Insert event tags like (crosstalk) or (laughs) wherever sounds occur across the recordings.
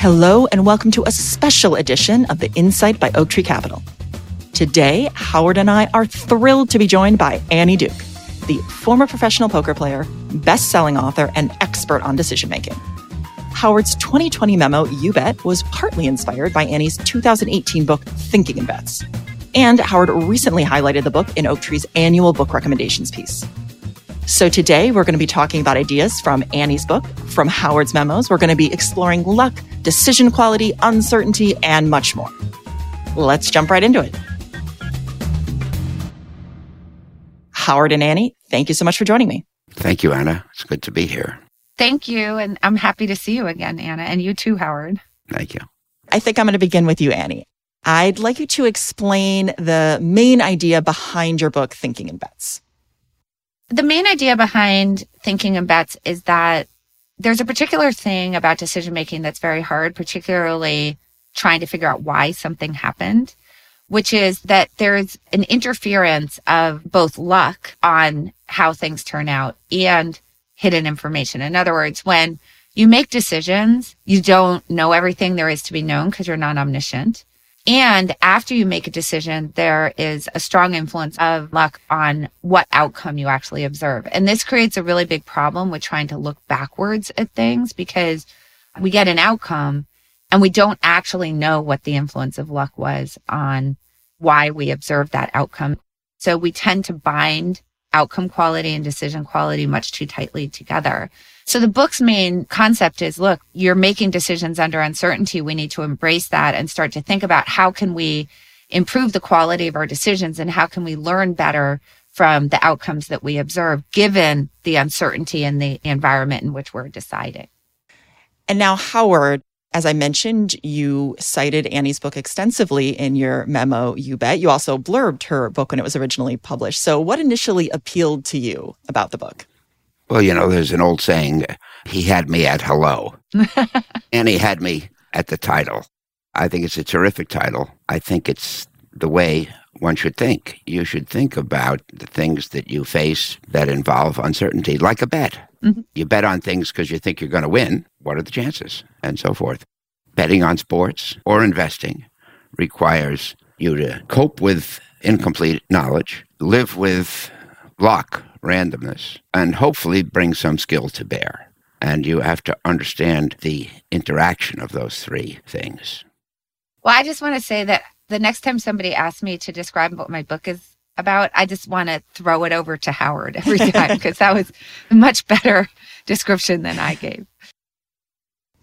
Hello, and welcome to a special edition of the Insight by Oaktree Capital. Today, Howard and I are thrilled to be joined by Annie Duke, the former professional poker player, best selling author, and expert on decision making. Howard's 2020 memo, You Bet, was partly inspired by Annie's 2018 book, Thinking in Bets. And Howard recently highlighted the book in Oaktree's annual book recommendations piece. So today we're going to be talking about ideas from Annie's book, from Howard's memos. We're going to be exploring luck, decision quality, uncertainty, and much more. Let's jump right into it. Howard and Annie, thank you so much for joining me. Thank you, Anna. It's good to be here. Thank you. And I'm happy to see you again, Anna, and you too, Howard. Thank you. I think I'm going to begin with you, Annie. I'd like you to explain the main idea behind your book, Thinking in Bets. The main idea behind thinking in bets is that there's a particular thing about decision making that's very hard, particularly trying to figure out why something happened, which is that there's an interference of both luck on how things turn out and hidden information. In other words, when you make decisions, you don't know everything there is to be known because you're not omniscient. And after you make a decision, there is a strong influence of luck on what outcome you actually observe. And this creates a really big problem with trying to look backwards at things because we get an outcome and we don't actually know what the influence of luck was on why we observed that outcome. So we tend to bind outcome quality and decision quality much too tightly together. So the book's main concept is look, you're making decisions under uncertainty. We need to embrace that and start to think about how can we improve the quality of our decisions and how can we learn better from the outcomes that we observe given the uncertainty in the environment in which we're deciding. And now, Howard, as I mentioned, you cited Annie's book extensively in your memo, You Bet. You also blurbed her book when it was originally published. So, what initially appealed to you about the book? Well, you know, there's an old saying he had me at hello, (laughs) Annie had me at the title. I think it's a terrific title. I think it's the way one should think. You should think about the things that you face that involve uncertainty, like a bet. Mm-hmm. You bet on things because you think you're going to win. What are the chances? And so forth. Betting on sports or investing requires you to cope with incomplete knowledge, live with luck, randomness, and hopefully bring some skill to bear. And you have to understand the interaction of those three things. Well, I just want to say that the next time somebody asks me to describe what my book is about, I just want to throw it over to Howard every (laughs) time because that was a much better (laughs) description than I gave.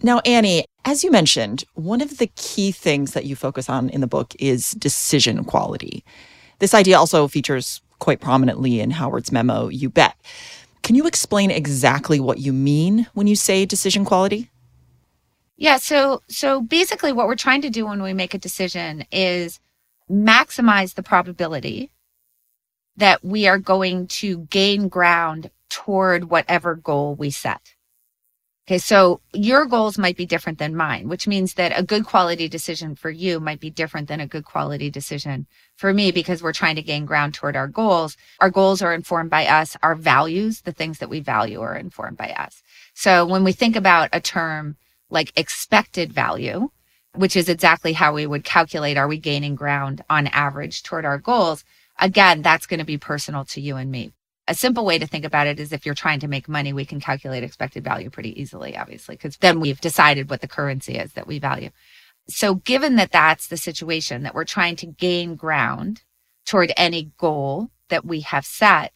Now, Annie, as you mentioned, one of the key things that you focus on in the book is decision quality. This idea also features quite prominently in Howard's memo, You Bet. Can you explain exactly what you mean when you say decision quality? Yeah, so so basically what we're trying to do when we make a decision is maximize the probability that we are going to gain ground toward whatever goal we set. Okay, so your goals might be different than mine, which means that a good quality decision for you might be different than a good quality decision for me because we're trying to gain ground toward our goals. Our goals are informed by us, our values, the things that we value are informed by us. So when we think about a term like expected value, which is exactly how we would calculate are we gaining ground on average toward our goals, again, that's going to be personal to you and me a simple way to think about it is if you're trying to make money, we can calculate expected value pretty easily, obviously, because then we've decided what the currency is that we value. So, given that that's the situation that we're trying to gain ground toward any goal that we have set,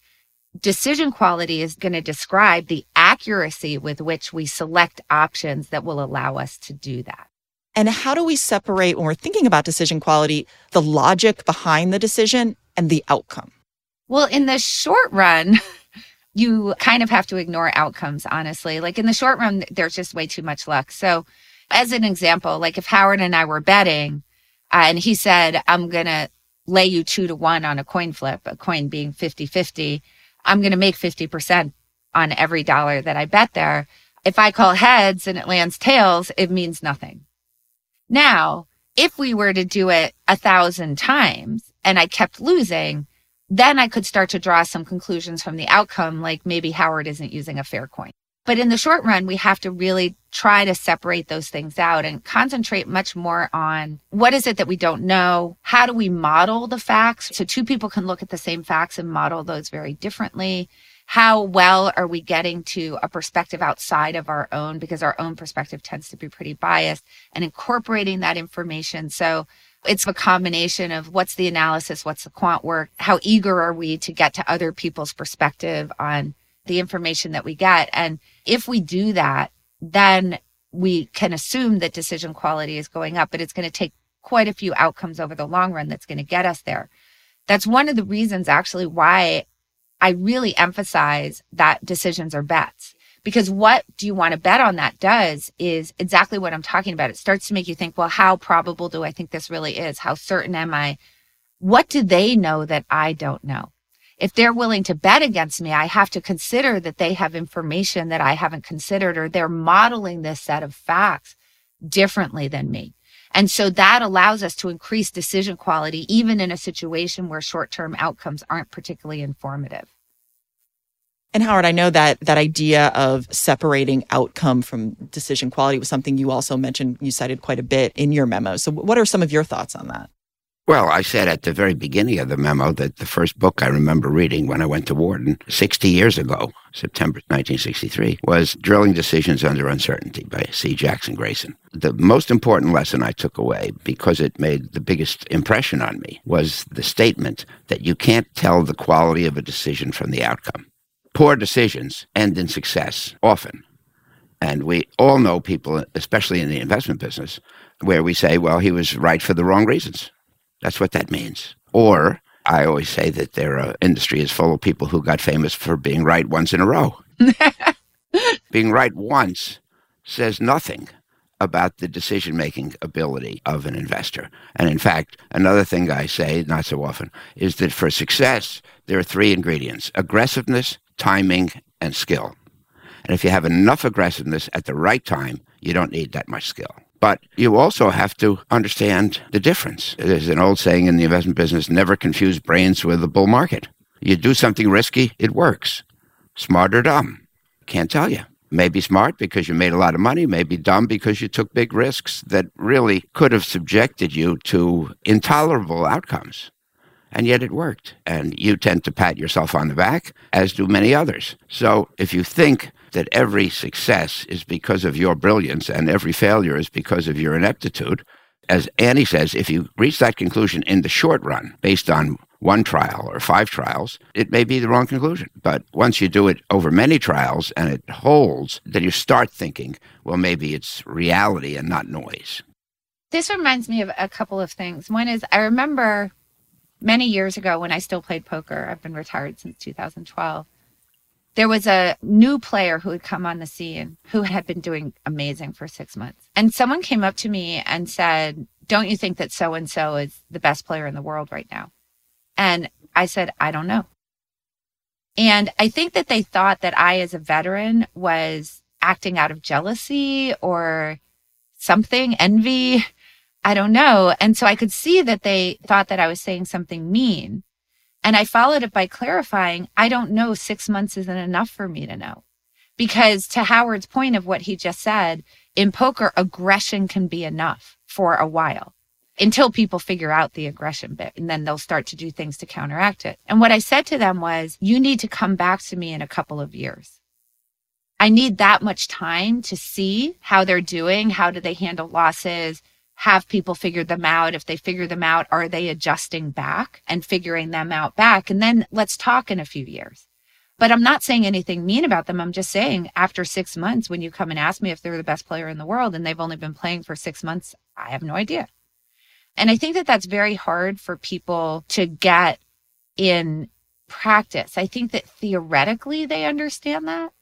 decision quality is going to describe the accuracy with which we select options that will allow us to do that. And how do we separate when we're thinking about decision quality, the logic behind the decision and the outcome? Well, in the short run, (laughs) you kind of have to ignore outcomes, honestly. Like in the short run, there's just way too much luck. So, as an example, like if Howard and I were betting uh, and he said, I'm going to lay you two to one on a coin flip, a coin being 50 50, I'm going to make 50% on every dollar that I bet there. If I call heads and it lands tails, it means nothing. Now, if we were to do it a thousand times and I kept losing, then I could start to draw some conclusions from the outcome, like maybe Howard isn't using a fair coin. But in the short run, we have to really try to separate those things out and concentrate much more on what is it that we don't know? How do we model the facts? So two people can look at the same facts and model those very differently. How well are we getting to a perspective outside of our own? Because our own perspective tends to be pretty biased and incorporating that information. So it's a combination of what's the analysis, what's the quant work, how eager are we to get to other people's perspective on the information that we get. And if we do that, then we can assume that decision quality is going up, but it's going to take quite a few outcomes over the long run that's going to get us there. That's one of the reasons actually why I really emphasize that decisions are bets. Because what do you want to bet on that does is exactly what I'm talking about. It starts to make you think, well, how probable do I think this really is? How certain am I? What do they know that I don't know? if they're willing to bet against me, I have to consider that they have information that I haven't considered or they're modeling this set of facts differently than me. And so that allows us to increase decision quality, even in a situation where short term outcomes aren't particularly informative. And Howard, I know that that idea of separating outcome from decision quality was something you also mentioned, you cited quite a bit in your memo. So, what are some of your thoughts on that? Well, I said at the very beginning of the memo that the first book I remember reading when I went to Wharton 60 years ago, September 1963, was Drilling Decisions Under Uncertainty by C. Jackson Grayson. The most important lesson I took away, because it made the biggest impression on me, was the statement that you can't tell the quality of a decision from the outcome. Poor decisions end in success often. And we all know people, especially in the investment business, where we say, well, he was right for the wrong reasons that's what that means. Or I always say that their uh, industry is full of people who got famous for being right once in a row. (laughs) being right once says nothing about the decision making ability of an investor. And in fact, another thing I say not so often is that for success, there are three ingredients aggressiveness, timing, and skill. And if you have enough aggressiveness at the right time, you don't need that much skill. But you also have to understand the difference. There's an old saying in the investment business never confuse brains with the bull market. You do something risky, it works. Smart or dumb? Can't tell you. Maybe smart because you made a lot of money, maybe dumb because you took big risks that really could have subjected you to intolerable outcomes. And yet it worked. And you tend to pat yourself on the back, as do many others. So if you think that every success is because of your brilliance and every failure is because of your ineptitude. As Annie says, if you reach that conclusion in the short run based on one trial or five trials, it may be the wrong conclusion. But once you do it over many trials and it holds, then you start thinking, well, maybe it's reality and not noise. This reminds me of a couple of things. One is I remember many years ago when I still played poker, I've been retired since 2012 there was a new player who had come on the scene who had been doing amazing for six months. And someone came up to me and said, Don't you think that so and so is the best player in the world right now? And I said, I don't know. And I think that they thought that I, as a veteran, was acting out of jealousy or something, envy. I don't know. And so I could see that they thought that I was saying something mean. And I followed it by clarifying, I don't know, six months isn't enough for me to know. Because to Howard's point of what he just said, in poker, aggression can be enough for a while until people figure out the aggression bit and then they'll start to do things to counteract it. And what I said to them was, you need to come back to me in a couple of years. I need that much time to see how they're doing. How do they handle losses? Have people figure them out. If they figure them out, are they adjusting back and figuring them out back? And then let's talk in a few years. But I'm not saying anything mean about them. I'm just saying after six months, when you come and ask me if they're the best player in the world and they've only been playing for six months, I have no idea. And I think that that's very hard for people to get in practice. I think that theoretically they understand that.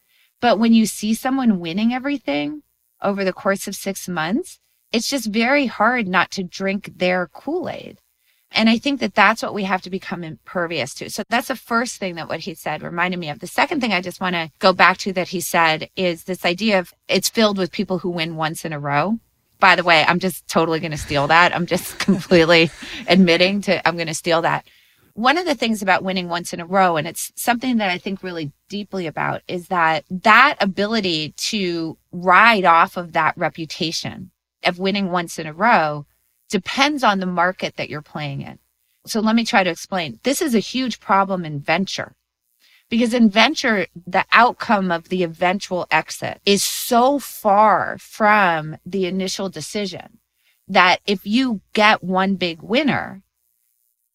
But when you see someone winning everything over the course of six months, it's just very hard not to drink their Kool Aid. And I think that that's what we have to become impervious to. So that's the first thing that what he said reminded me of. The second thing I just want to go back to that he said is this idea of it's filled with people who win once in a row. By the way, I'm just totally going to steal that. I'm just (laughs) completely admitting to I'm going to steal that. one of the things about winning once in a row, and it's something that I think really deeply about, is that that ability to ride off of that reputation of winning once in a row depends on the market that you're playing in. So let me try to explain. This is a huge problem in venture because in venture, the outcome of the eventual exit is so far from the initial decision that if you get one big winner,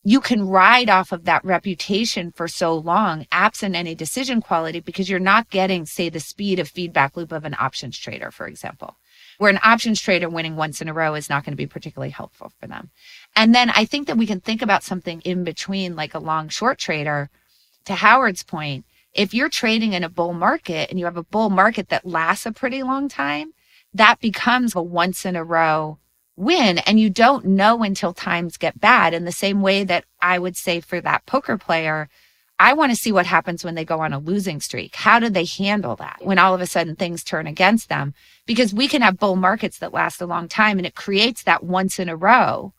you can ride off of that reputation for so long, absent any decision quality, because you're not getting, say, the speed of feedback loop of an options trader, for example, where an options trader winning once in a row is not going to be particularly helpful for them. And then I think that we can think about something in between, like a long short trader. To Howard's point, if you're trading in a bull market and you have a bull market that lasts a pretty long time, that becomes a once in a row win and you don't know until times get bad in the same way that I would say for that poker player I want to see what happens when they go on a losing streak. How do they handle that when all of a sudden things turn against them? Because we can have bull markets that last a long time and it creates that once in a row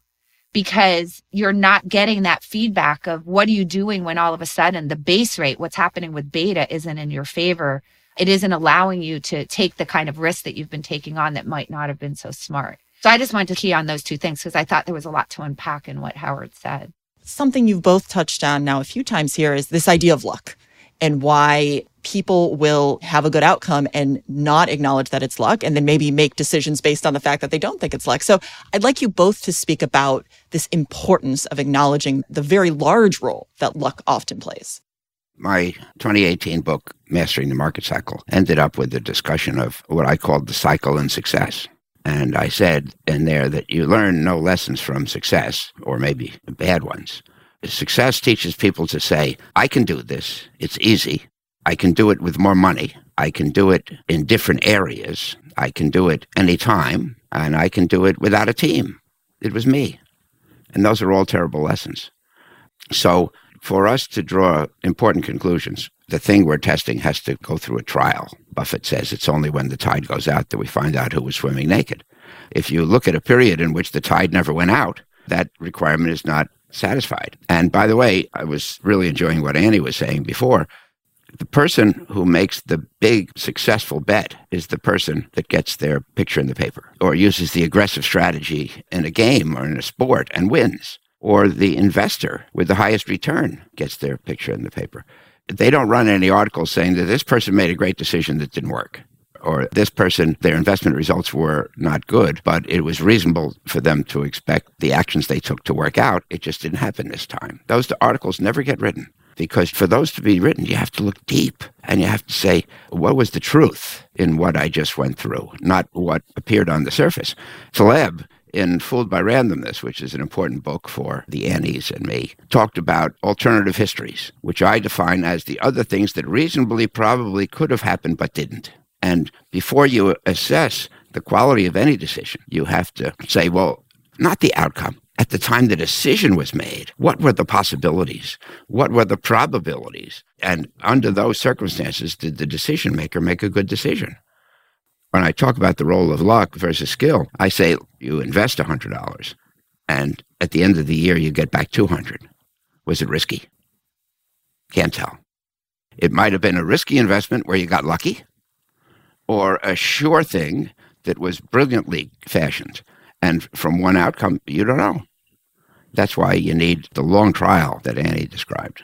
because you're not getting that feedback of what are you doing when all of a sudden the base rate, what's happening with beta isn't in your favor. It isn't allowing you to take the kind of risk that you've been taking on that might not have been so smart. So I just wanted to key on those two things because I thought there was a lot to unpack in what Howard said. Something you've both touched on now a few times here is this idea of luck and why people will have a good outcome and not acknowledge that it's luck and then maybe make decisions based on the fact that they don't think it's luck. So I'd like you both to speak about this importance of acknowledging the very large role that luck often plays. My 2018 book, Mastering the Market Cycle, ended up with a discussion of what I called the cycle and success. And I said in there that you learn no lessons from success, or maybe bad ones. Success teaches people to say, I can do this. It's easy. I can do it with more money. I can do it in different areas. I can do it anytime. And I can do it without a team. It was me. And those are all terrible lessons. So for us to draw important conclusions, the thing we're testing has to go through a trial. Buffett says it's only when the tide goes out that we find out who was swimming naked. If you look at a period in which the tide never went out, that requirement is not satisfied. And by the way, I was really enjoying what Annie was saying before. The person who makes the big successful bet is the person that gets their picture in the paper or uses the aggressive strategy in a game or in a sport and wins. Or the investor with the highest return gets their picture in the paper they don't run any articles saying that this person made a great decision that didn't work or this person, their investment results were not good, but it was reasonable for them to expect the actions they took to work out. It just didn't happen this time. Those articles never get written because for those to be written, you have to look deep and you have to say, what was the truth in what I just went through, not what appeared on the surface. Taleb in Fooled by Randomness, which is an important book for the Annies and me, talked about alternative histories, which I define as the other things that reasonably probably could have happened but didn't. And before you assess the quality of any decision, you have to say, well, not the outcome. At the time the decision was made, what were the possibilities? What were the probabilities? And under those circumstances, did the decision maker make a good decision? When I talk about the role of luck versus skill, I say you invest $100 and at the end of the year you get back 200. Was it risky? Can't tell. It might have been a risky investment where you got lucky or a sure thing that was brilliantly fashioned. And from one outcome, you don't know. That's why you need the long trial that Annie described.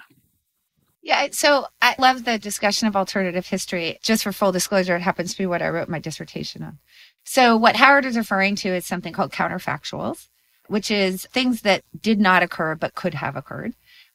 Yeah, so I love the discussion of alternative history. Just for full disclosure, it happens to be what I wrote my dissertation on. So, what Howard is referring to is something called counterfactuals, which is things that did not occur but could have occurred.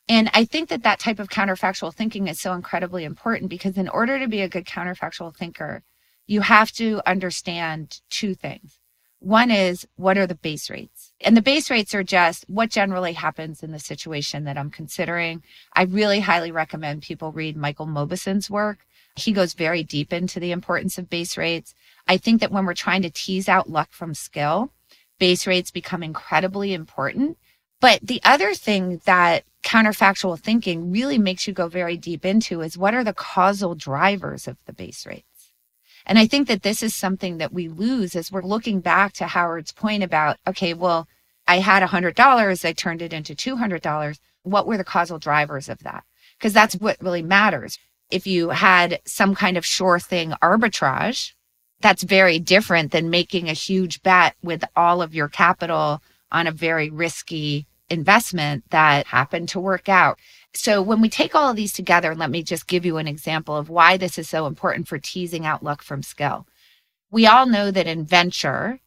And I think that that type of counterfactual thinking is so incredibly important because, in order to be a good counterfactual thinker, you have to understand two things. One is what are the base rates? And the base rates are just what generally happens in the situation that I'm considering. I really highly recommend people read Michael Mauboussin's work. He goes very deep into the importance of base rates. I think that when we're trying to tease out luck from skill, base rates become incredibly important. But the other thing that counterfactual thinking really makes you go very deep into is what are the causal drivers of the base rate? And I think that this is something that we lose as we're looking back to Howard's point about, okay, well, I had $100, I turned it into $200. what were the causal drivers of that? Because that's what really matters. If you had some kind of sure thing arbitrage, that's very different than making a huge bet with all of your capital on a very risky investment that happened to work out. So when we take all of these together, let me just give you an example of why this is so important for teasing out luck from skill. We all know that in venture,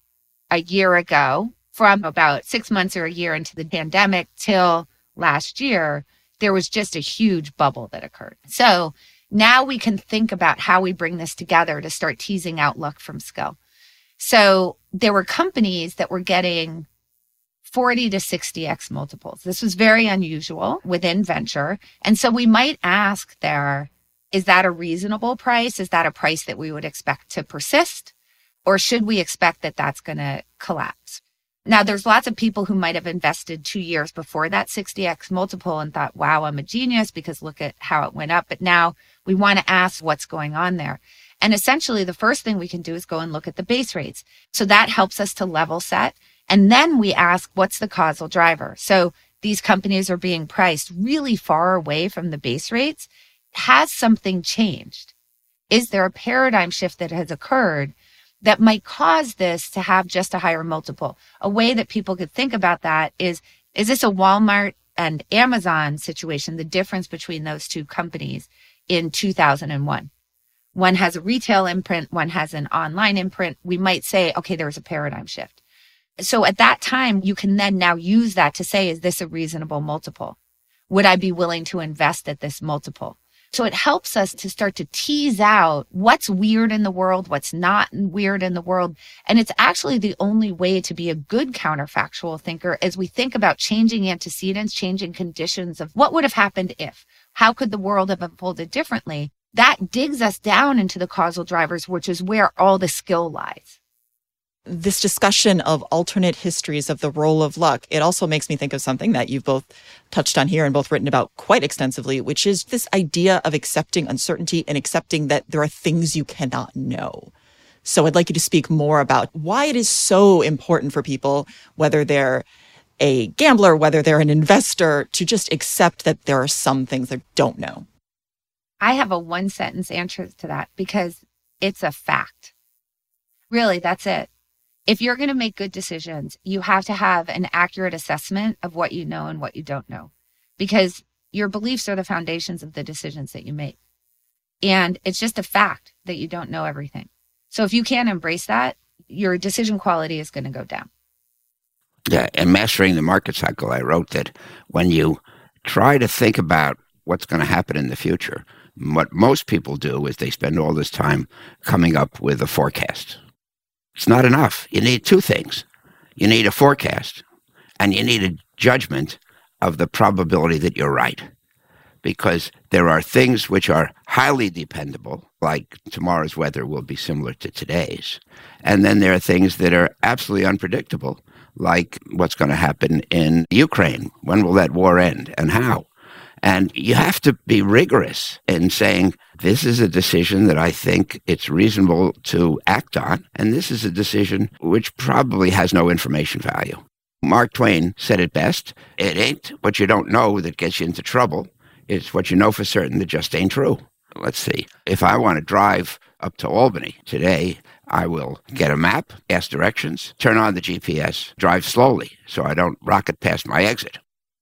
a year ago, from about six months or a year into the pandemic till last year, there was just a huge bubble that occurred. So now we can think about how we bring this together to start teasing out luck from skill. So there were companies that were getting 40 to 60x multiples. This was very unusual within venture. And so we might ask there, is that a reasonable price? Is that a price that we would expect to persist? Or should we expect that that's going to collapse? Now, there's lots of people who might have invested two years before that 60x multiple and thought, wow, I'm a genius because look at how it went up. But now we want to ask what's going on there. And essentially, the first thing we can do is go and look at the base rates. So that helps us to level set. And then we ask, what's the causal driver? So these companies are being priced really far away from the base rates. Has something changed? Is there a paradigm shift that has occurred that might cause this to have just a higher multiple? A way that people could think about that is, is this a Walmart and Amazon situation, the difference between those two companies in 2001? One has a retail imprint, one has an online imprint. We might say, okay, there was a paradigm shift. So at that time, you can then now use that to say, is this a reasonable multiple? Would I be willing to invest at this multiple? So it helps us to start to tease out what's weird in the world, what's not weird in the world. And it's actually the only way to be a good counterfactual thinker as we think about changing antecedents, changing conditions of what would have happened if, how could the world have unfolded differently? That digs us down into the causal drivers, which is where all the skill lies this discussion of alternate histories of the role of luck, it also makes me think of something that you've both touched on here and both written about quite extensively, which is this idea of accepting uncertainty and accepting that there are things you cannot know. So I'd like you to speak more about why it is so important for people, whether they're a gambler, whether they're an investor, to just accept that there are some things they don't know. I have a one sentence answer to that because it's a fact. Really, that's it if you're going to make good decisions, you have to have an accurate assessment of what you know and what you don't know, because your beliefs are the foundations of the decisions that you make. And it's just a fact that you don't know everything. So if you can't embrace that, your decision quality is going to go down. Yeah, and mastering the market cycle, I wrote that when you try to think about what's going to happen in the future, what most people do is they spend all this time coming up with a forecast it's not enough. You need two things you need a forecast, and you need a judgment of the probability that you're right. Because there are things which are highly dependable, like tomorrow's weather will be similar to today's. And then there are things that are absolutely unpredictable, like what's going to happen in Ukraine. When will that war end and how? And you have to be rigorous in saying, this is a decision that I think it's reasonable to act on. And this is a decision which probably has no information value. Mark Twain said it best it ain't what you don't know that gets you into trouble, it's what you know for certain that just ain't true. Let's see. If I want to drive up to Albany today, I will get a map, ask directions, turn on the GPS, drive slowly so I don't rocket past my exit.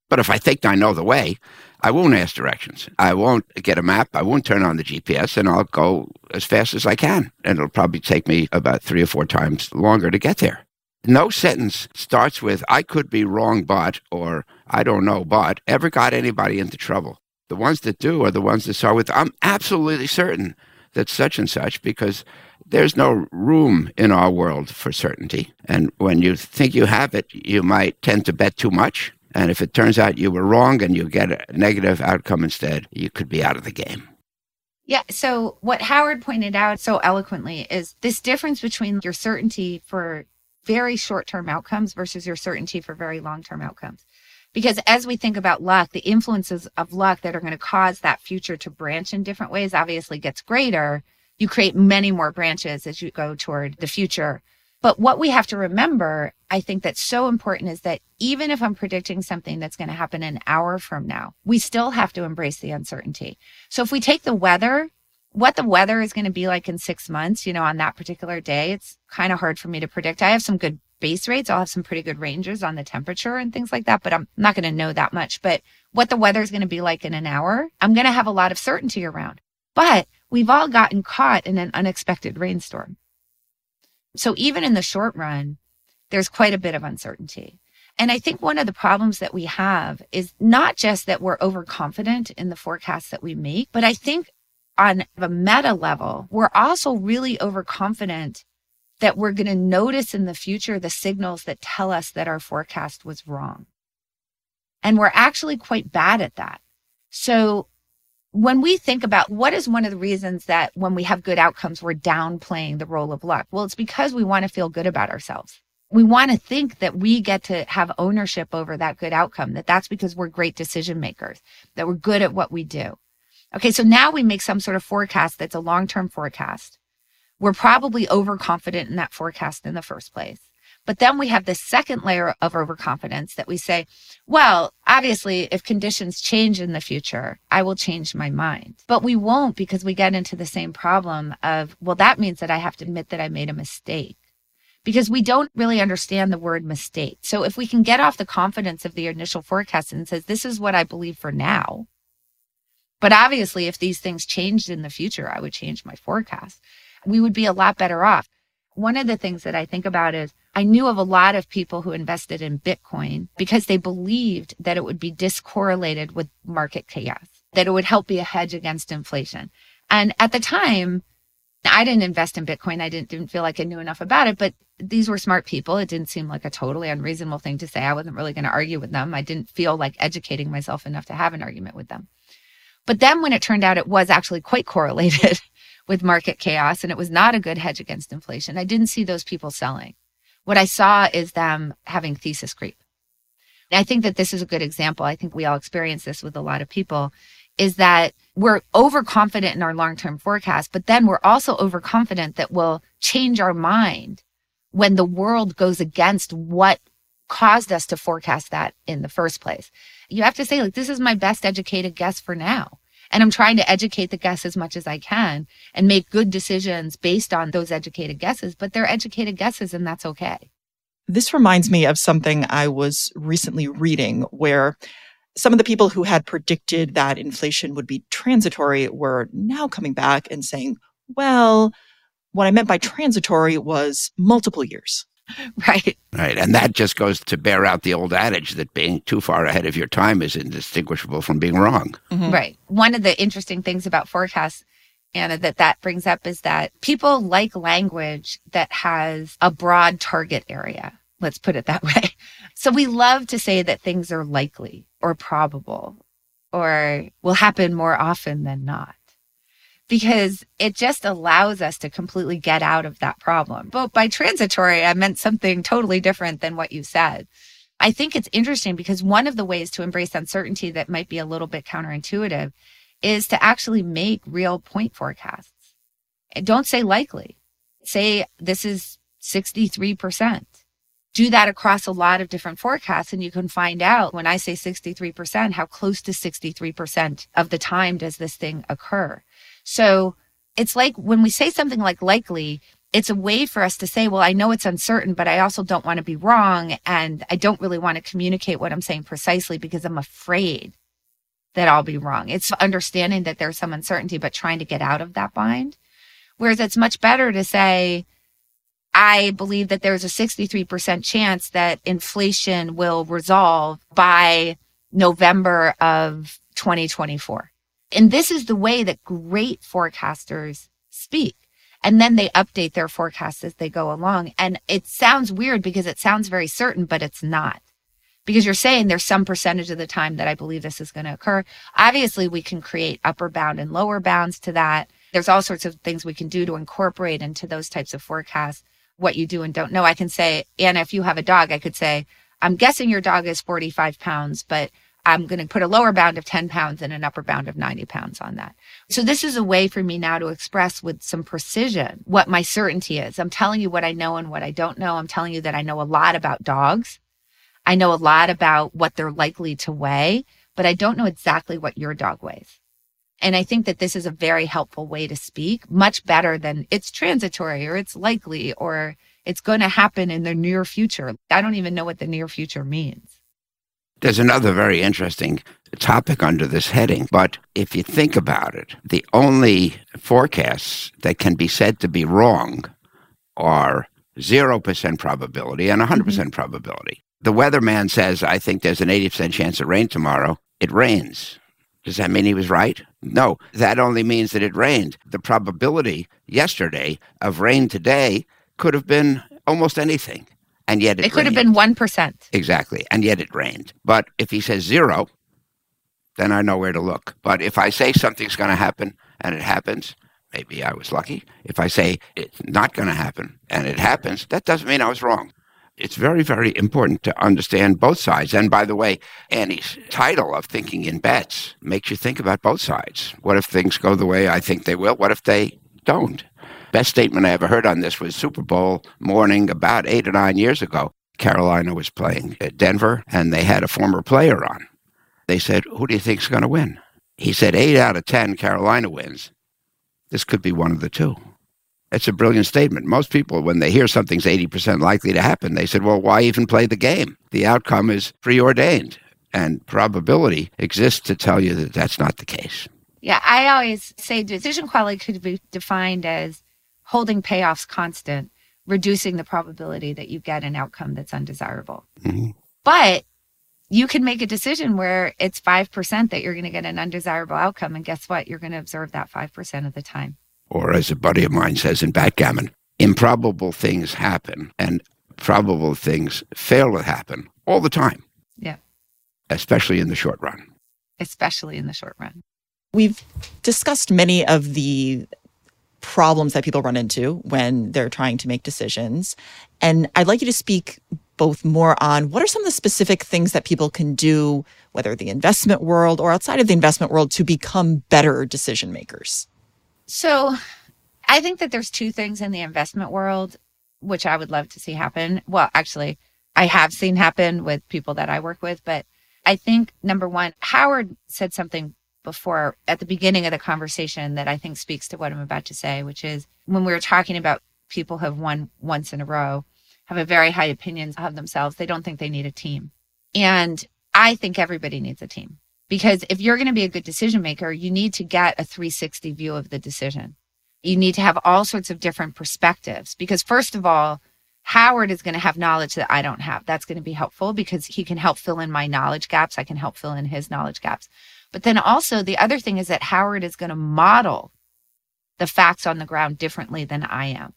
But if I think I know the way, I won't ask directions. I won't get a map. I won't turn on the GPS, and I'll go as fast as I can. And it'll probably take me about three or four times longer to get there. No sentence starts with, I could be wrong, but, or I don't know, but, ever got anybody into trouble. The ones that do are the ones that start with, I'm absolutely certain that such and such, because there's no room in our world for certainty. And when you think you have it, you might tend to bet too much and if it turns out you were wrong and you get a negative outcome instead, you could be out of the game. Yeah. So, what Howard pointed out so eloquently is this difference between your certainty for very short term outcomes versus your certainty for very long term outcomes. Because as we think about luck, the influences of luck that are going to cause that future to branch in different ways obviously gets greater. You create many more branches as you go toward the future But what we have to remember, I think that's so important is that even if I'm predicting something that's going to happen an hour from now, we still have to embrace the uncertainty. So if we take the weather, what the weather is going to be like in six months, you know, on that particular day, it's kind of hard for me to predict. I have some good base rates. I'll have some pretty good ranges on the temperature and things like that, but I'm not going to know that much. But what the weather is going to be like in an hour, I'm going to have a lot of certainty around. But we've all gotten caught in an unexpected rainstorm. So even in the short run, there's quite a bit of uncertainty. And I think one of the problems that we have is not just that we're overconfident in the forecasts that we make, but I think on a meta level, we're also really overconfident that we're going to notice in the future the signals that tell us that our forecast was wrong. And we're actually quite bad at that. So when we think about what is one of the reasons that when we have good outcomes, we're downplaying the role of luck? Well, it's because we want to feel good about ourselves. We want to think that we get to have ownership over that good outcome, that that's because we're great decision makers, that we're good at what we do. Okay, so now we make some sort of forecast that's a long term forecast. We're probably overconfident in that forecast in the first place. But then we have the second layer of overconfidence that we say, well, obviously, if conditions change in the future, I will change my mind. But we won't because we get into the same problem of, well, that means that I have to admit that I made a mistake because we don't really understand the word mistake. So if we can get off the confidence of the initial forecast and says, this is what I believe for now. But obviously, if these things changed in the future, I would change my forecast. We would be a lot better off. One of the things that I think about is I knew of a lot of people who invested in Bitcoin because they believed that it would be discorrelated with market chaos, that it would help be a hedge against inflation. And at the time, I didn't invest in Bitcoin. I didn't, didn't feel like I knew enough about it, but these were smart people. It didn't seem like a totally unreasonable thing to say. I wasn't really going to argue with them. I didn't feel like educating myself enough to have an argument with them. But then when it turned out it was actually quite correlated (laughs) with market chaos and it was not a good hedge against inflation, I didn't see those people selling. What I saw is them having thesis creep. I think that this is a good example. I think we all experience this with a lot of people is that we're overconfident in our long term forecast, but then we're also overconfident that we'll change our mind when the world goes against what caused us to forecast that in the first place. You have to say, like, this is my best educated guess for now. And I'm trying to educate the guests as much as I can and make good decisions based on those educated guesses, but they're educated guesses and that's okay. This reminds me of something I was recently reading where some of the people who had predicted that inflation would be transitory were now coming back and saying, well, what I meant by transitory was multiple years. (laughs) Right. Right. And that just goes to bear out the old adage that being too far ahead of your time is indistinguishable from being wrong. Mm-hmm. Right. One of the interesting things about forecasts, Anna, that that brings up is that people like language that has a broad target area. Let's put it that (laughs) way. So we love to say that things are likely or probable or will happen more often than not because it just allows us to completely get out of that problem. But by transitory, I meant something totally different than what you said. I think it's interesting because one of the ways to embrace uncertainty that might be a little bit counterintuitive is to actually make real point forecasts. And don't say likely. Say this is 63%. Do that across a lot of different forecasts, and you can find out when I say 63%, how close to 63% of the time does this thing occur. So it's like when we say something like likely, it's a way for us to say, well, I know it's uncertain, but I also don't want to be wrong. And I don't really want to communicate what I'm saying precisely because I'm afraid that I'll be wrong. It's understanding that there's some uncertainty, but trying to get out of that bind. Whereas it's much better to say, I believe that there's a 63% chance that inflation will resolve by November of 2024. And this is the way that great forecasters speak. And then they update their forecasts as they go along. And it sounds weird because it sounds very certain, but it's not. Because you're saying there's some percentage of the time that I believe this is going to occur. Obviously, we can create upper bound and lower bounds to that. There's all sorts of things we can do to incorporate into those types of forecasts what you do and don't know. I can say, Anna, if you have a dog, I could say, I'm guessing your dog is 45 pounds, but I'm going to put a lower bound of 10 pounds and an upper bound of 90 pounds on that. So this is a way for me now to express with some precision what my certainty is. I'm telling you what I know and what I don't know. I'm telling you that I know a lot about dogs. I know a lot about what they're likely to weigh, but I don't know exactly what your dog weighs. And I think that this is a very helpful way to speak, much better than it's transitory or it's likely or it's going to happen in the near future. I don't even know what the near future means. There's another very interesting topic under this heading, but if you think about it, the only forecasts that can be said to be wrong are 0% probability and 100 mm-hmm. percent probability. The weatherman says, I think there's an 80% chance of rain tomorrow. It rains. Does that mean he was right? No, that only means that it rained. The probability yesterday of rain today could have been almost anything. And yet it, it could have been 1%. Exactly. And yet it rained. But if he says zero, then I know where to look. But if I say something's going to happen and it happens, maybe I was lucky. If I say it's not going to happen and it happens, that doesn't mean I was wrong it's very, very important to understand both sides. And by the way, Annie's title of Thinking in Bets makes you think about both sides. What if things go the way I think they will? What if they don't? Best statement I ever heard on this was Super Bowl morning about eight or nine years ago. Carolina was playing at Denver, and they had a former player on. They said, Who do you think's going to win? He said, Eight out of 10, Carolina wins. This could be one of the two. It's a brilliant statement. Most people, when they hear something's 80% likely to happen, they said, well, why even play the game? The outcome is preordained, and probability exists to tell you that that's not the case. Yeah, I always say decision quality could be defined as holding payoffs constant, reducing the probability that you get an outcome that's undesirable. Mm-hmm. But you can make a decision where it's 5% that you're going to get an undesirable outcome. And guess what? You're going to observe that 5% of the time or as a buddy of mine says in backgammon, improbable things happen and probable things fail to happen all the time. Yeah. Especially in the short run. Especially in the short run. We've discussed many of the problems that people run into when they're trying to make decisions. And I'd like you to speak both more on what are some of the specific things that people can do, whether the investment world or outside of the investment world, to become better decision makers. So I think that there's two things in the investment world which I would love to see happen. Well, actually, I have seen happen with people that I work with, but I think number one, Howard said something before at the beginning of the conversation that I think speaks to what I'm about to say, which is when we were talking about people who have won once in a row, have a very high opinions of themselves, they don't think they need a team. And I think everybody needs a team. Because if you're going to be a good decision maker, you need to get a 360 view of the decision. You need to have all sorts of different perspectives. Because, first of all, Howard is going to have knowledge that I don't have. That's going to be helpful because he can help fill in my knowledge gaps. I can help fill in his knowledge gaps. But then also, the other thing is that Howard is going to model the facts on the ground differently than I am.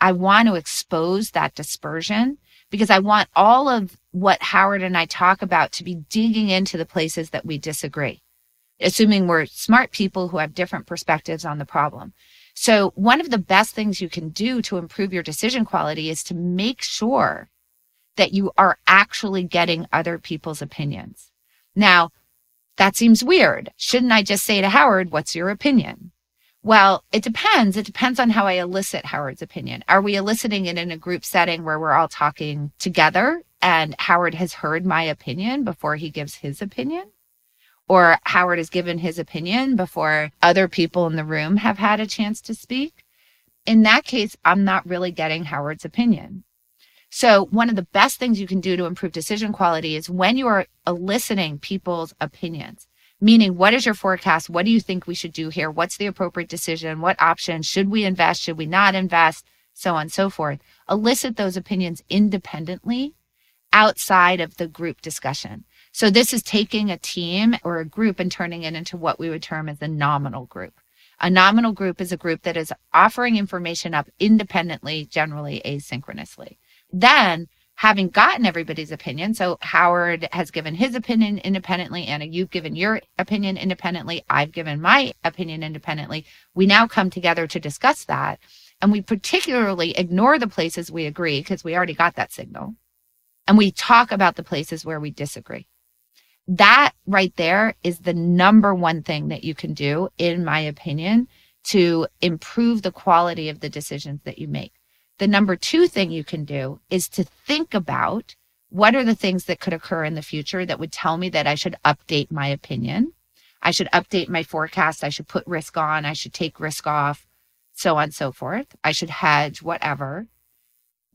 I want to expose that dispersion because I want all of what Howard and I talk about to be digging into the places that we disagree, assuming we're smart people who have different perspectives on the problem. So, one of the best things you can do to improve your decision quality is to make sure that you are actually getting other people's opinions. Now, that seems weird. Shouldn't I just say to Howard, What's your opinion? Well, it depends. It depends on how I elicit Howard's opinion. Are we eliciting it in a group setting where we're all talking together and Howard has heard my opinion before he gives his opinion? Or Howard has given his opinion before other people in the room have had a chance to speak? In that case, I'm not really getting Howard's opinion. So, one of the best things you can do to improve decision quality is when you are eliciting people's opinions meaning what is your forecast? What do you think we should do here? What's the appropriate decision? What options? Should we invest? Should we not invest? So on and so forth. Elicit those opinions independently outside of the group discussion. So this is taking a team or a group and turning it into what we would term as a nominal group. A nominal group is a group that is offering information up independently generally asynchronously. Then having gotten everybody's opinion. So Howard has given his opinion independently. Anna, you've given your opinion independently. I've given my opinion independently. We now come together to discuss that. And we particularly ignore the places we agree because we already got that signal. And we talk about the places where we disagree. that right there is the number one thing that you can do, in my opinion, to improve the quality of the decisions that you make. The number two thing you can do is to think about what are the things that could occur in the future that would tell me that I should update my opinion. I should update my forecast. I should put risk on. I should take risk off, so on and so forth. I should hedge, whatever.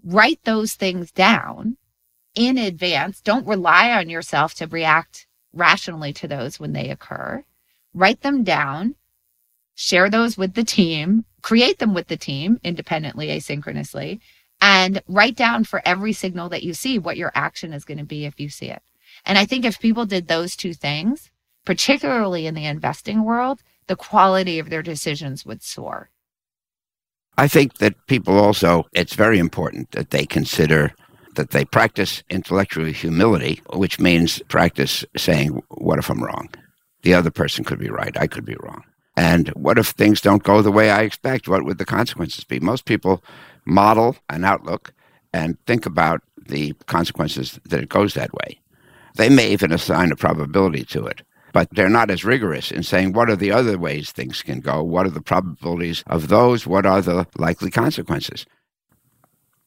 Write those things down in advance. Don't rely on yourself to react rationally to those when they occur. Write them down, share those with the team, create them with the team independently, asynchronously, and write down for every signal that you see what your action is going to be if you see it. And I think if people did those two things, particularly in the investing world, the quality of their decisions would soar. I think that people also, it's very important that they consider that they practice intellectual humility, which means practice saying, What if I'm wrong? The other person could be right. I could be wrong. And what if things don't go the way I expect? What would the consequences be? Most people model an outlook and think about the consequences that it goes that way. They may even assign a probability to it, but they're not as rigorous in saying what are the other ways things can go? What are the probabilities of those? What are the likely consequences?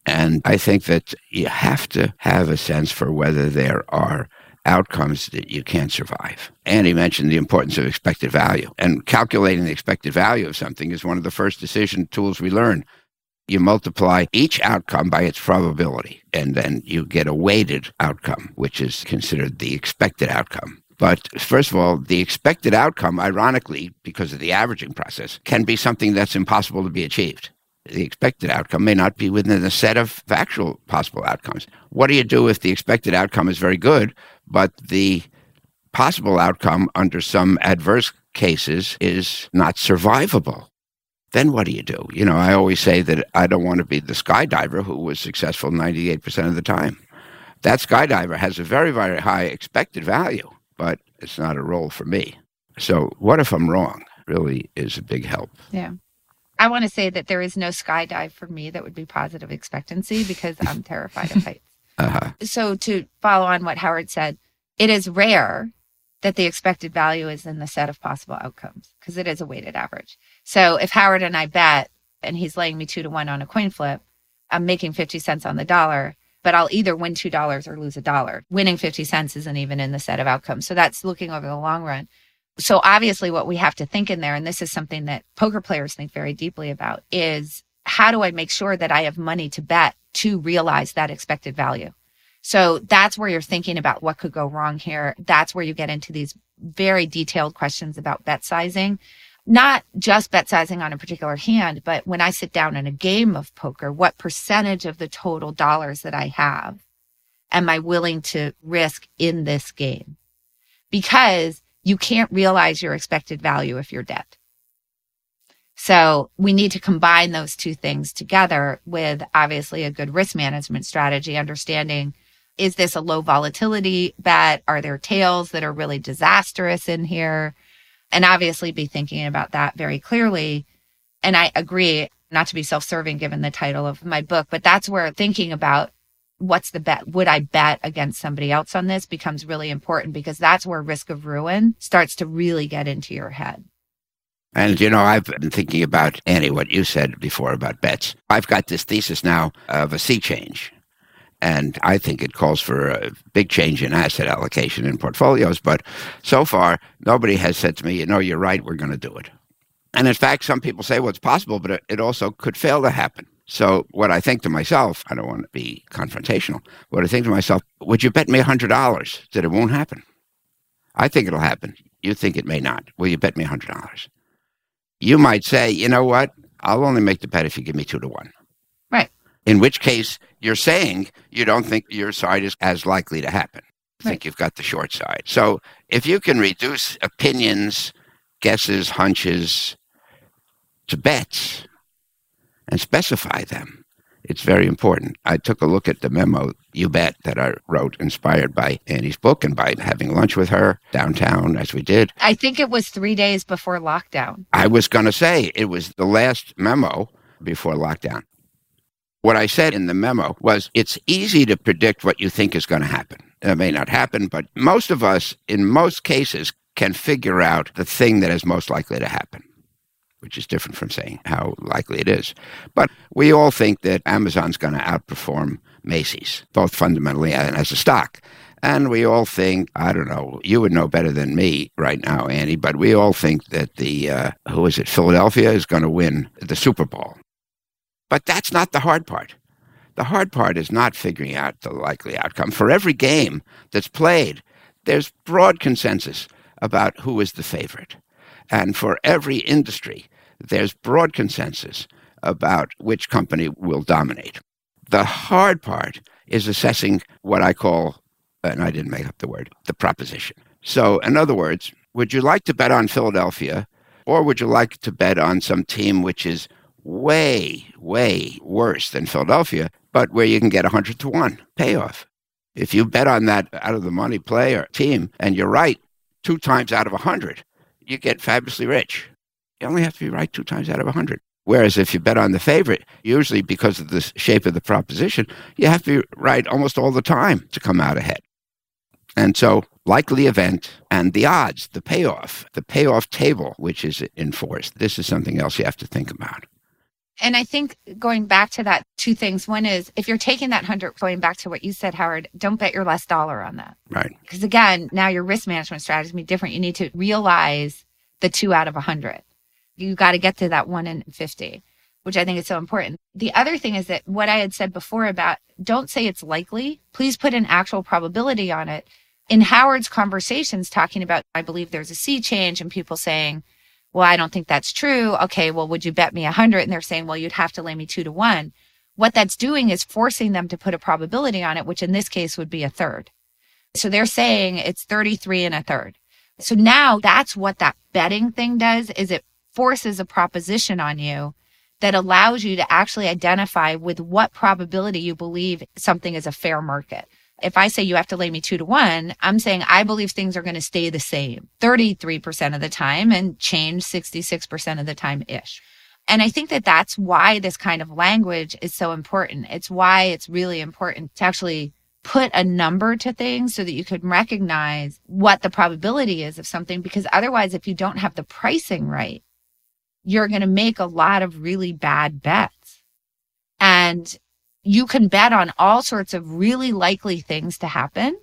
And I think that you have to have a sense for whether there are outcomes that you can't survive. Annie mentioned the importance of expected value. And calculating the expected value of something is one of the first decision tools we learn. You multiply each outcome by its probability, and then you get a weighted outcome, which is considered the expected outcome. But first of all, the expected outcome, ironically, because of the averaging process, can be something that's impossible to be achieved the expected outcome may not be within the set of actual possible outcomes. What do you do if the expected outcome is very good, but the possible outcome under some adverse cases is not survivable? Then what do you do? You know, I always say that I don't want to be the skydiver who was successful 98% of the time. That skydiver has a very, very high expected value, but it's not a role for me. So, what if I'm wrong? Really is a big help. Yeah. I want to say that there is no skydive for me that would be positive expectancy because I'm terrified of heights. Uh-huh. So, to follow on what Howard said, it is rare that the expected value is in the set of possible outcomes because it is a weighted average. So, if Howard and I bet and he's laying me two to one on a coin flip, I'm making 50 cents on the dollar, but I'll either win $2 or lose a dollar. Winning 50 cents isn't even in the set of outcomes. So, that's looking over the long run so obviously what we have to think in there and this is something that poker players think very deeply about is how do i make sure that i have money to bet to realize that expected value. So that's where you're thinking about what could go wrong here. That's where you get into these very detailed questions about bet sizing. Not just bet sizing on a particular hand but when i sit down in a game of poker what percentage of the total dollars that i have am i willing to risk in this game? Because you can't realize your expected value if you're dead. So we need to combine those two things together with obviously a good risk management strategy, understanding is this a low volatility bet? Are there tails that are really disastrous in here? And obviously be thinking about that very clearly. And I agree, not to be self serving given the title of my book, but that's where thinking about what's the bet? Would I bet against somebody else on this becomes really important because that's where risk of ruin starts to really get into your head. And, you know, I've been thinking about, Annie, what you said before about bets. I've got this thesis now of a sea change. And I think it calls for a big change in asset allocation in portfolios. But so far, nobody has said to me, you know, you're right, we're going to do it. And in fact, some people say, well, it's possible, but it also could fail to happen. So what I think to myself, I don't want to be confrontational. What I think to myself, would you bet me $100 that it won't happen? I think it'll happen. You think it may not. Will you bet me $100? You might say, you know what? I'll only make the bet if you give me two to one. Right. In which case, you're saying you don't think your side is as likely to happen. I think you've got the short side. So if you can reduce opinions, guesses, hunches to bets, and specify them. It's very important. I took a look at the memo, you bet, that I wrote, inspired by Annie's book and by having lunch with her downtown as we did. I think it was three days before lockdown. I was going to say it was the last memo before lockdown. What I said in the memo was it's easy to predict what you think is going to happen. It may not happen, but most of us, in most cases, can figure out the thing that is most likely to happen, which is different from saying how likely it is. But we all think that Amazon's going to outperform Macy's, both fundamentally and as a stock. And we all think, I don't know, you would know better than me right now, Annie, but we all think that the, uh, who is it, Philadelphia is going to win the Super Bowl. But that's not the hard part. The hard part is not figuring out the likely outcome. For every game that's played, there's broad consensus about who is the favorite. And for every industry, there's broad consensus about which company will dominate. The hard part is assessing what I call, and I didn't make up the word, the proposition. So, in other words, would you like to bet on Philadelphia or would you like to bet on some team which is way, way worse than Philadelphia, but where you can get 100 to 1 payoff. If you bet on that out of the money player team and you're right two times out of 100, you get fabulously rich. You only have to be right two times out of a 100. Whereas if you bet on the favorite, usually because of the shape of the proposition, you have to be right almost all the time to come out ahead. And so, likely event and the odds, the payoff, the payoff table, which is enforced, this is something else you have to think about. And I think going back to that, two things. One is if you're taking that 100, going back to what you said, Howard, don't bet your last dollar on that. Right. Because again, now your risk management strategy is different. You need to realize the two out of a 100. You got to get to that one in 50, which I think is so important. The other thing is that what I had said before about don't say it's likely, please put an actual probability on it. In Howard's conversations, talking about, I believe there's a sea change and people saying, well, I don't think that's true. Okay, well, would you bet me a hundred? And they're saying, well, you'd have to lay me two to one. What that's doing is forcing them to put a probability on it, which in this case would be a third. So they're saying it's 33 and a third. So now that's what that betting thing does is it forces a proposition on you that allows you to actually identify with what probability you believe something is a fair market if I say you have to lay me two to one, I'm saying I believe things are going to stay the same 33% of the time and change 66% of the time ish. And I think that that's why this kind of language is so important. It's why it's really important to actually put a number to things so that you can recognize what the probability is of something. Because otherwise, if you don't have the pricing right, you're going to make a lot of really bad bets. And you can bet on all sorts of really likely things to happen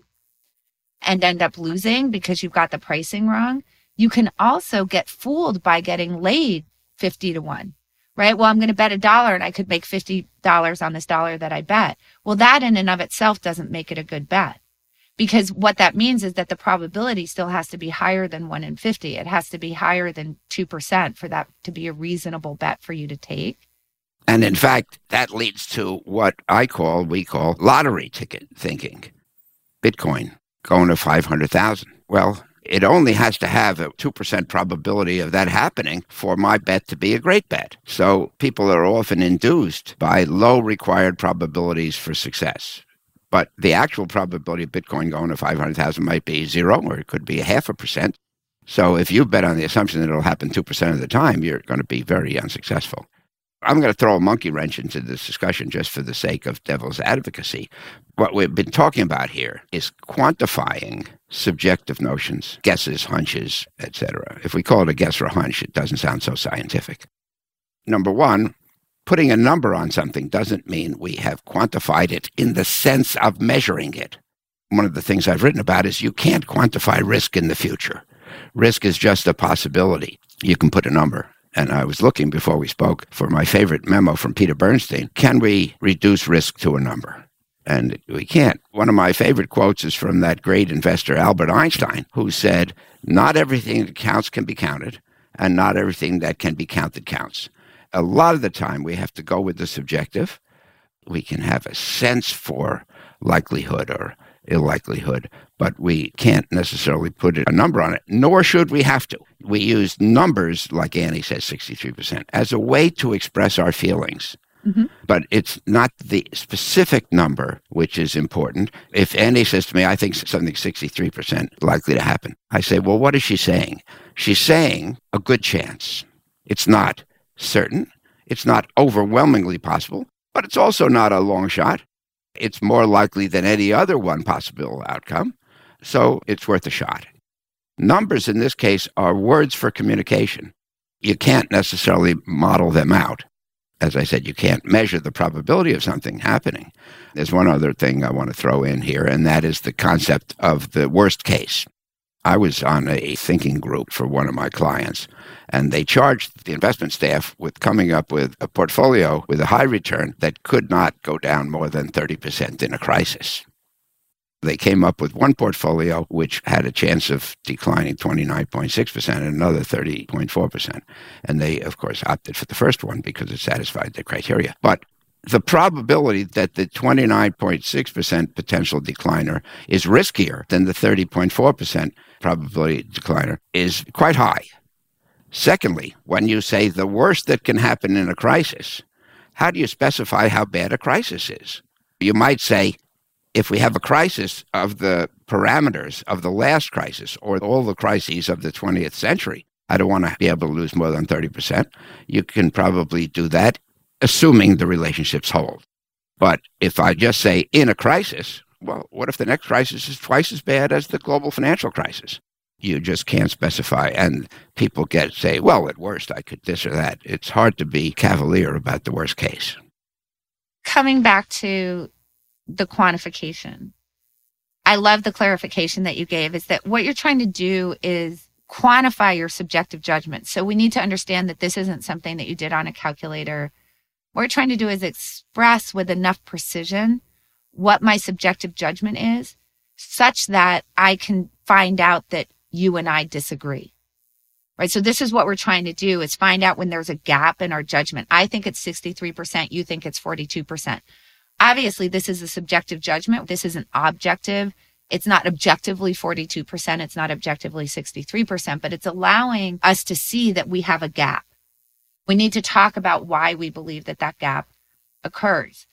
and end up losing because you've got the pricing wrong. You can also get fooled by getting laid 50 to 1, right? Well, I'm going to bet a dollar and I could make $50 on this dollar that I bet. Well, that in and of itself doesn't make it a good bet because what that means is that the probability still has to be higher than 1 in 50. It has to be higher than 2% for that to be a reasonable bet for you to take. And in fact, that leads to what I call, we call lottery ticket thinking. Bitcoin going to 500,000. Well, it only has to have a 2% probability of that happening for my bet to be a great bet. So people are often induced by low required probabilities for success. But the actual probability of Bitcoin going to 500,000 might be zero, or it could be a half a percent. So if you bet on the assumption that it'll happen 2% of the time, you're going to be very unsuccessful. I'm going to throw a monkey wrench into this discussion just for the sake of devil's advocacy. What we've been talking about here is quantifying subjective notions, guesses, hunches, etc. If we call it a guess or a hunch, it doesn't sound so scientific. Number one, putting a number on something doesn't mean we have quantified it in the sense of measuring it. One of the things I've written about is you can't quantify risk in the future. Risk is just a possibility. You can put a number and I was looking before we spoke for my favorite memo from Peter Bernstein. Can we reduce risk to a number? And we can't. One of my favorite quotes is from that great investor, Albert Einstein, who said, Not everything that counts can be counted, and not everything that can be counted counts. A lot of the time, we have to go with the subjective. We can have a sense for likelihood or ill-likelihood, but we can't necessarily put a number on it, nor should we have to. We use numbers, like Annie says, 63%, as a way to express our feelings. Mm-hmm. But it's not the specific number which is important. If Annie says to me, I think something's 63% likely to happen, I say, well, what is she saying? She's saying a good chance. It's not certain. It's not overwhelmingly possible, but it's also not a long shot. It's more likely than any other one possible outcome. So it's worth a shot. Numbers in this case are words for communication. You can't necessarily model them out. As I said, you can't measure the probability of something happening. There's one other thing I want to throw in here, and that is the concept of the worst case. I was on a thinking group for one of my clients, and they charged the investment staff with coming up with a portfolio with a high return that could not go down more than 30% in a crisis. They came up with one portfolio which had a chance of declining 29.6% and another 30.4%. And they, of course, opted for the first one because it satisfied their criteria. But the probability that the 29.6% potential decliner is riskier than the 30.4% probability decliner is quite high. Secondly, when you say the worst that can happen in a crisis, how do you specify how bad a crisis is? You might say, if we have a crisis of the parameters of the last crisis or all the crises of the 20th century, I don't want to be able to lose more than 30%. You can probably do that, assuming the relationships hold. But if I just say in a crisis, well, what if the next crisis is twice as bad as the global financial crisis? You just can't specify. And people get say, well, at worst, I could this or that. It's hard to be cavalier about the worst case. Coming back to the quantification. I love the clarification that you gave is that what you're trying to do is quantify your subjective judgment. So we need to understand that this isn't something that you did on a calculator. What we're trying to do is express with enough precision what my subjective judgment is such that I can find out that you and I disagree. Right. So this is what we're trying to do is find out when there's a gap in our judgment. I think it's 63%. You think it's 42%. Obviously, this is a subjective judgment. This isn't objective. It's not objectively 42%. It's not objectively 63%, but it's allowing us to see that we have a gap. We need to talk about why we believe that that gap occurs.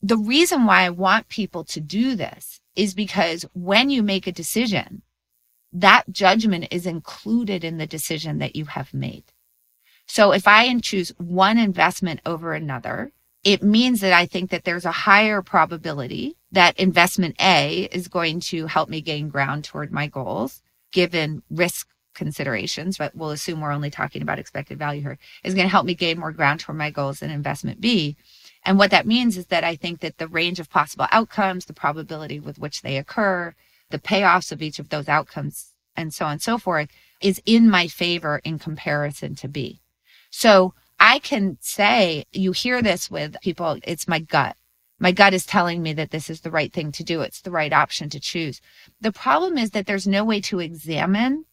The reason why I want people to do this is because when you make a decision, that judgment is included in the decision that you have made. So if I choose one investment over another, it means that I think that there's a higher probability that investment A is going to help me gain ground toward my goals, given risk considerations, but we'll assume we're only talking about expected value here, is going to help me gain more ground toward my goals than investment B. And what that means is that I think that the range of possible outcomes, the probability with which they occur, the payoffs of each of those outcomes, and so on and so forth, is in my favor in comparison to B. So I can say, you hear this with people, it's my gut. My gut is telling me that this is the right thing to do. It's the right option to choose. The problem is that there's no way to examine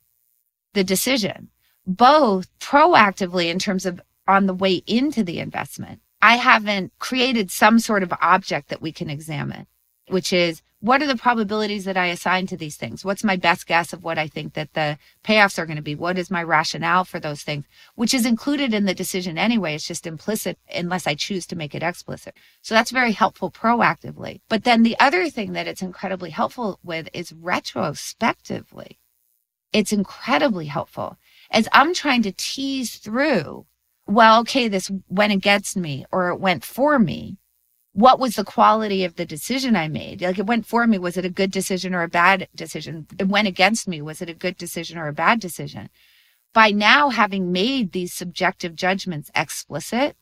the decision, both proactively in terms of on the way into the investment. I haven't created some sort of object that we can examine, which is what are the probabilities that I assign to these things? What's my best guess of what I think that the payoffs are going to be? What is my rationale for those things, which is included in the decision anyway? It's just implicit unless I choose to make it explicit. So that's very helpful proactively. But then the other thing that it's incredibly helpful with is retrospectively. It's incredibly helpful as I'm trying to tease through, well, okay, this went against me or it went for me what was the quality of the decision I made? Like it went for me. Was it a good decision or a bad decision? It went against me. Was it a good decision or a bad decision? By now having made these subjective judgments explicit,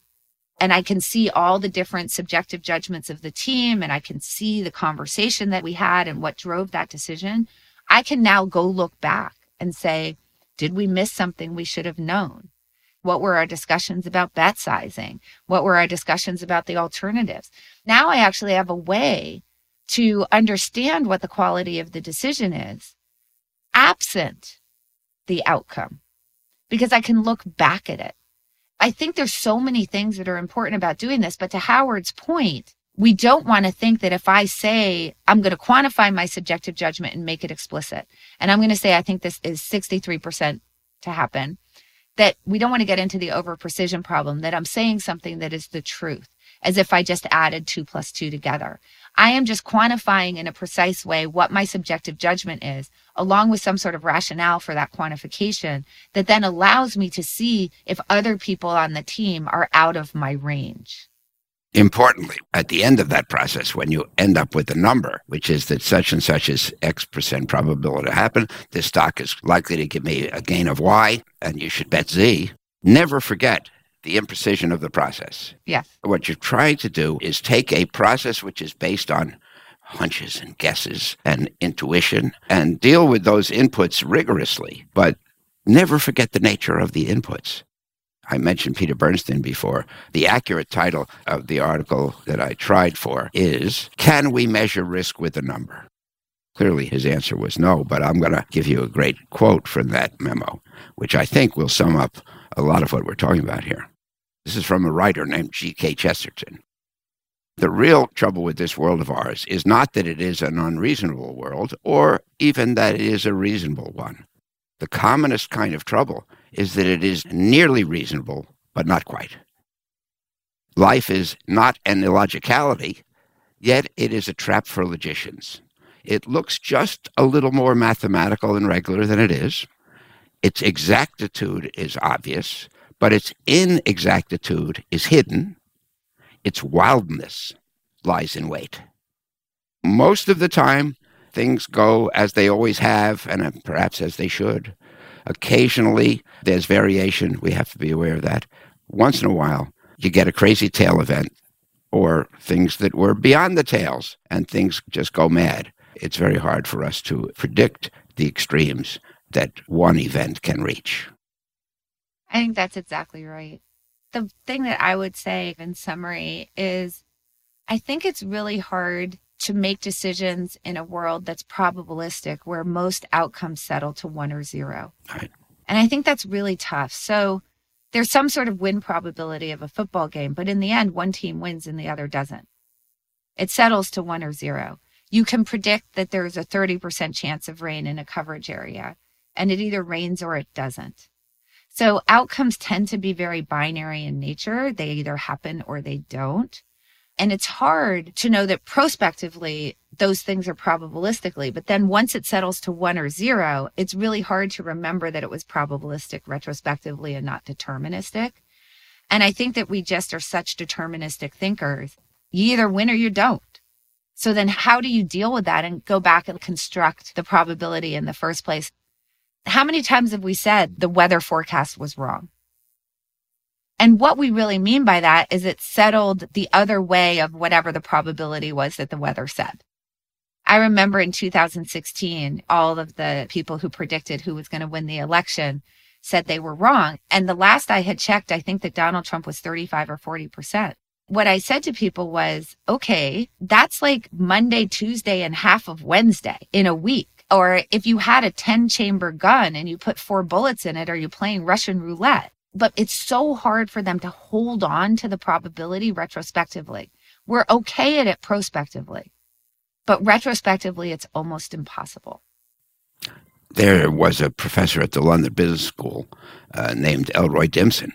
and I can see all the different subjective judgments of the team, and I can see the conversation that we had and what drove that decision, I can now go look back and say, did we miss something we should have known? What were our discussions about bet sizing? What were our discussions about the alternatives? Now I actually have a way to understand what the quality of the decision is absent the outcome because I can look back at it. I think there's so many things that are important about doing this, but to Howard's point, we don't want to think that if I say I'm going to quantify my subjective judgment and make it explicit, and I'm going to say I think this is 63% to happen, that we don't want to get into the over precision problem, that I'm saying something that is the truth, as if I just added two plus two together. I am just quantifying in a precise way what my subjective judgment is, along with some sort of rationale for that quantification that then allows me to see if other people on the team are out of my range. Importantly, at the end of that process, when you end up with a number, which is that such and such is X percent probability to happen, this stock is likely to give me a gain of Y, and you should bet Z. Never forget the imprecision of the process. Yes. What you're trying to do is take a process which is based on hunches and guesses and intuition and deal with those inputs rigorously, but never forget the nature of the inputs. I mentioned Peter Bernstein before. The accurate title of the article that I tried for is Can We Measure Risk with a Number? Clearly, his answer was no, but I'm going to give you a great quote from that memo, which I think will sum up a lot of what we're talking about here. This is from a writer named G.K. Chesterton. The real trouble with this world of ours is not that it is an unreasonable world or even that it is a reasonable one. The commonest kind of trouble is that it is nearly reasonable, but not quite. Life is not an illogicality, yet it is a trap for logicians. It looks just a little more mathematical and regular than it is. Its exactitude is obvious, but its inexactitude is hidden. Its wildness lies in wait. Most of the time, things go as they always have, and perhaps as they should. Occasionally, there's variation. We have to be aware of that. Once in a while, you get a crazy tail event or things that were beyond the tails and things just go mad. It's very hard for us to predict the extremes that one event can reach. I think that's exactly right. The thing that I would say in summary is I think it's really hard to make decisions in a world that's probabilistic where most outcomes settle to one or zero. Right. And I think that's really tough. So there's some sort of win probability of a football game, but in the end, one team wins and the other doesn't. It settles to one or zero. You can predict that there's a 30% chance of rain in a coverage area, and it either rains or it doesn't. So outcomes tend to be very binary in nature. They either happen or they don't. And it's hard to know that prospectively those things are probabilistically, but then once it settles to one or zero, it's really hard to remember that it was probabilistic retrospectively and not deterministic. And I think that we just are such deterministic thinkers. You either win or you don't. So then how do you deal with that and go back and construct the probability in the first place? How many times have we said the weather forecast was wrong? And what we really mean by that is it settled the other way of whatever the probability was that the weather said. I remember in 2016, all of the people who predicted who was going to win the election said they were wrong. And the last I had checked, I think that Donald Trump was 35 or 40%. What I said to people was, okay, that's like Monday, Tuesday, and half of Wednesday in a week. Or if you had a 10 chamber gun and you put four bullets in it, are you playing Russian roulette? But it's so hard for them to hold on to the probability retrospectively. We're okay at it prospectively, but retrospectively, it's almost impossible. There was a professor at the London Business School uh, named Elroy Dimson,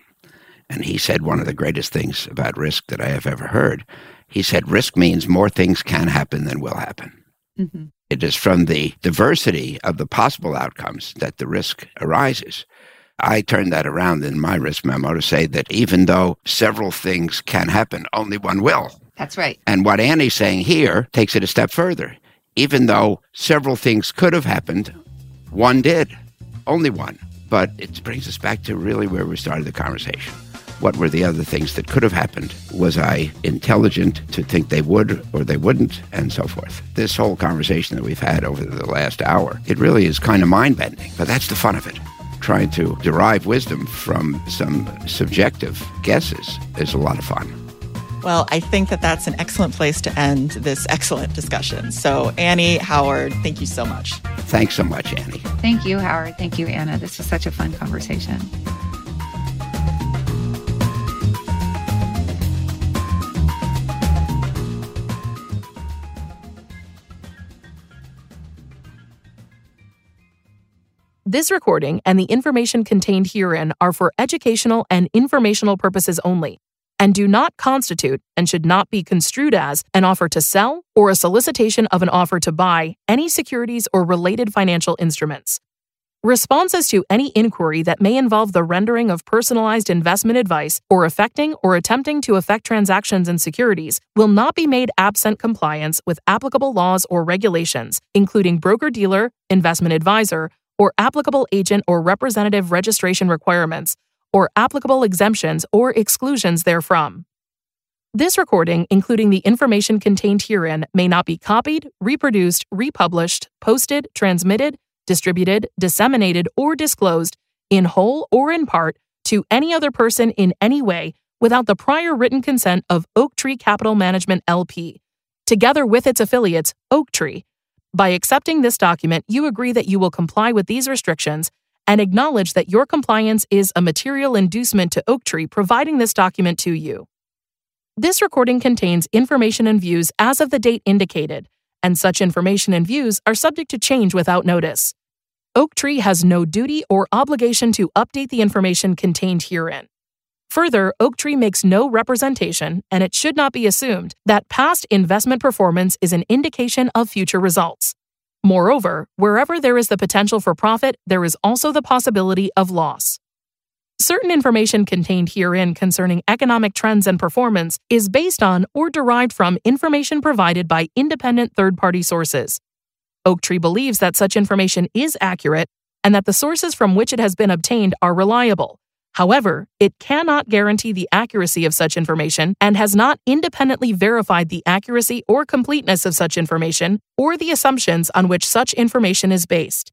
and he said one of the greatest things about risk that I have ever heard. He said, Risk means more things can happen than will happen. Mm-hmm. It is from the diversity of the possible outcomes that the risk arises. I turned that around in my risk memo to say that even though several things can happen, only one will. That's right. And what Annie's saying here takes it a step further. Even though several things could have happened, one did. Only one. But it brings us back to really where we started the conversation. What were the other things that could have happened? Was I intelligent to think they would or they wouldn't, and so forth? This whole conversation that we've had over the last hour, it really is kind of mind bending, but that's the fun of it trying to derive wisdom from some subjective guesses is a lot of fun. Well, I think that that's an excellent place to end this excellent discussion. So, Annie, Howard, thank you so much. Thanks so much, Annie. Thank you, Howard. Thank you, Anna. This was such a fun conversation. This recording and the information contained herein are for educational and informational purposes only and do not constitute and should not be construed as an offer to sell or a solicitation of an offer to buy any securities or related financial instruments. Responses to any inquiry that may involve the rendering of personalized investment advice or affecting or attempting to affect transactions in securities will not be made absent compliance with applicable laws or regulations, including broker dealer, investment advisor, or applicable agent or representative registration requirements, or applicable exemptions or exclusions therefrom. This recording, including the information contained herein, may not be copied, reproduced, republished, posted, transmitted, distributed, disseminated, or disclosed in whole or in part to any other person in any way without the prior written consent of Oaktree Capital Management LP, together with its affiliates, Oaktree. By accepting this document, you agree that you will comply with these restrictions and acknowledge that your compliance is a material inducement to Oaktree providing this document to you. This recording contains information and views as of the date indicated, and such information and views are subject to change without notice. Oaktree has no duty or obligation to update the information contained herein. Further, Oaktree makes no representation, and it should not be assumed, that past investment performance is an indication of future results. Moreover, wherever there is the potential for profit, there is also the possibility of loss. Certain information contained herein concerning economic trends and performance is based on or derived from information provided by independent third party sources. Oaktree believes that such information is accurate and that the sources from which it has been obtained are reliable. However, it cannot guarantee the accuracy of such information and has not independently verified the accuracy or completeness of such information or the assumptions on which such information is based.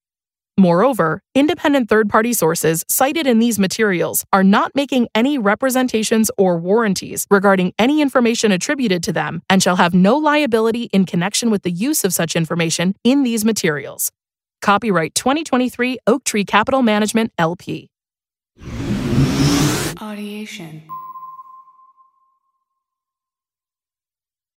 Moreover, independent third party sources cited in these materials are not making any representations or warranties regarding any information attributed to them and shall have no liability in connection with the use of such information in these materials. Copyright 2023 Oaktree Capital Management LP. Audiation.